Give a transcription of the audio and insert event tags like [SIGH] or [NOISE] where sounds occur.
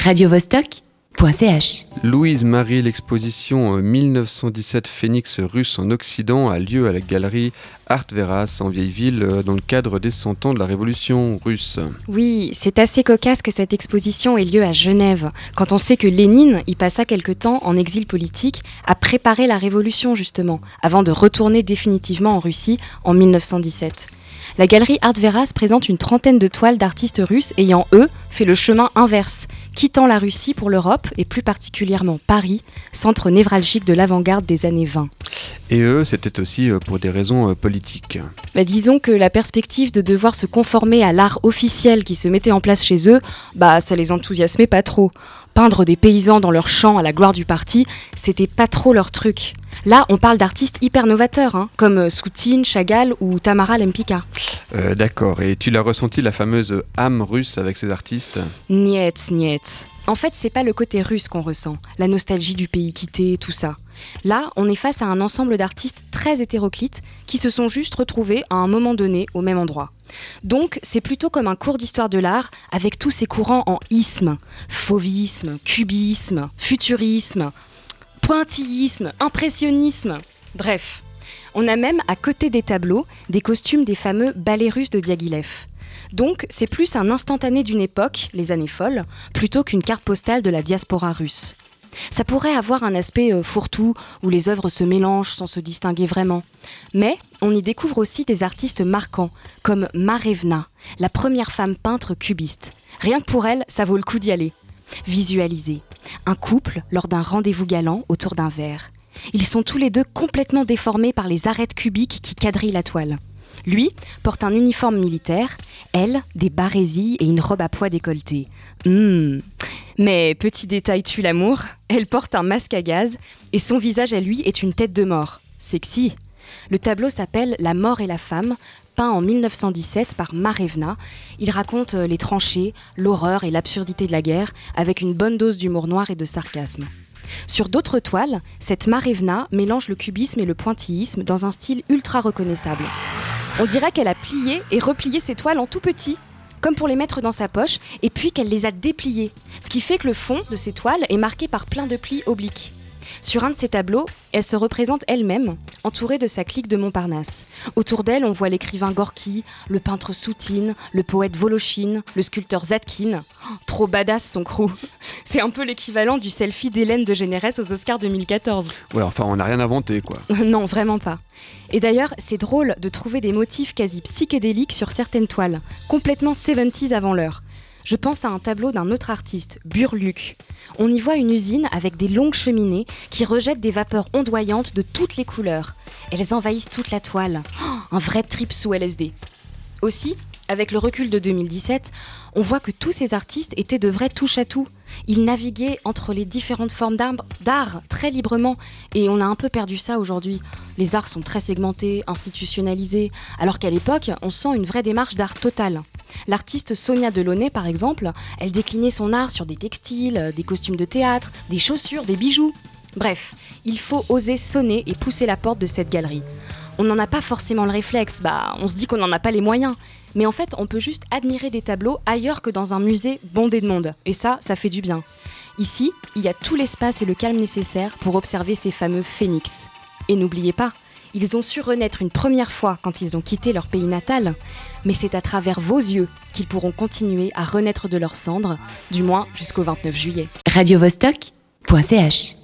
radiovostok.ch. Louise Marie, l'exposition 1917 Phénix russe en Occident a lieu à la galerie Art Veras en vieille ville euh, dans le cadre des 100 ans de la révolution russe. Oui, c'est assez cocasse que cette exposition ait lieu à Genève, quand on sait que Lénine y passa quelque temps en exil politique à préparer la révolution justement, avant de retourner définitivement en Russie en 1917. La galerie Art Veras présente une trentaine de toiles d'artistes russes ayant, eux, fait le chemin inverse, quittant la Russie pour l'Europe et plus particulièrement Paris, centre névralgique de l'avant-garde des années 20. Et eux, c'était aussi euh, pour des raisons euh, politiques. Bah, disons que la perspective de devoir se conformer à l'art officiel qui se mettait en place chez eux, bah ça les enthousiasmait pas trop. Peindre des paysans dans leurs champs à la gloire du parti, c'était pas trop leur truc. Là, on parle d'artistes hyper novateurs, hein, comme euh, Soutine, Chagall ou Tamara Lempicka. Euh, D'accord, et tu l'as ressenti la fameuse âme russe avec ces artistes? Niet, niet. En fait, c'est pas le côté russe qu'on ressent, la nostalgie du pays quitté, tout ça. Là, on est face à un ensemble d'artistes très hétéroclites qui se sont juste retrouvés à un moment donné au même endroit. Donc, c'est plutôt comme un cours d'histoire de l'art avec tous ces courants en isme, fauvisme, cubisme, futurisme, pointillisme, impressionnisme. Bref, on a même à côté des tableaux des costumes des fameux ballets russes de Diaghilev. Donc, c'est plus un instantané d'une époque, les années folles, plutôt qu'une carte postale de la diaspora russe. Ça pourrait avoir un aspect euh, fourre-tout, où les œuvres se mélangent sans se distinguer vraiment. Mais on y découvre aussi des artistes marquants, comme Marevna, la première femme peintre cubiste. Rien que pour elle, ça vaut le coup d'y aller. Visualiser. Un couple lors d'un rendez-vous galant autour d'un verre. Ils sont tous les deux complètement déformés par les arêtes cubiques qui quadrillent la toile. Lui porte un uniforme militaire, elle des barésies et une robe à pois décolletée. Hum. Mais petit détail tue l'amour, elle porte un masque à gaz et son visage à lui est une tête de mort. Sexy. Le tableau s'appelle La mort et la femme, peint en 1917 par Marevna. Il raconte euh, les tranchées, l'horreur et l'absurdité de la guerre avec une bonne dose d'humour noir et de sarcasme. Sur d'autres toiles, cette Marevna mélange le cubisme et le pointillisme dans un style ultra reconnaissable. On dirait qu'elle a plié et replié ses toiles en tout petit, comme pour les mettre dans sa poche, et puis qu'elle les a dépliées, ce qui fait que le fond de ces toiles est marqué par plein de plis obliques. Sur un de ces tableaux, elle se représente elle-même, entourée de sa clique de Montparnasse. Autour d'elle, on voit l'écrivain Gorky, le peintre Soutine, le poète Volochine, le sculpteur Zatkin. Oh, trop badass son crew. [LAUGHS] C'est un peu l'équivalent du selfie d'Hélène de Généresse aux Oscars 2014. Ouais, enfin, on n'a rien inventé, quoi. [LAUGHS] non, vraiment pas. Et d'ailleurs, c'est drôle de trouver des motifs quasi psychédéliques sur certaines toiles, complètement 70s avant l'heure. Je pense à un tableau d'un autre artiste, Burluc. On y voit une usine avec des longues cheminées qui rejettent des vapeurs ondoyantes de toutes les couleurs. Elles envahissent toute la toile. Oh, un vrai trip sous LSD. Aussi, avec le recul de 2017, on voit que tous ces artistes étaient de vrais touche-à-tout. Ils naviguaient entre les différentes formes d'art très librement et on a un peu perdu ça aujourd'hui. Les arts sont très segmentés, institutionnalisés, alors qu'à l'époque, on sent une vraie démarche d'art total. L'artiste Sonia Delaunay, par exemple, elle déclinait son art sur des textiles, des costumes de théâtre, des chaussures, des bijoux. Bref, il faut oser sonner et pousser la porte de cette galerie. On n'en a pas forcément le réflexe, bah on se dit qu'on n'en a pas les moyens. Mais en fait, on peut juste admirer des tableaux ailleurs que dans un musée bondé de monde. Et ça, ça fait du bien. Ici, il y a tout l'espace et le calme nécessaire pour observer ces fameux phénix. Et n'oubliez pas, ils ont su renaître une première fois quand ils ont quitté leur pays natal, mais c'est à travers vos yeux qu'ils pourront continuer à renaître de leurs cendres, du moins jusqu'au 29 juillet. radiovostok.ch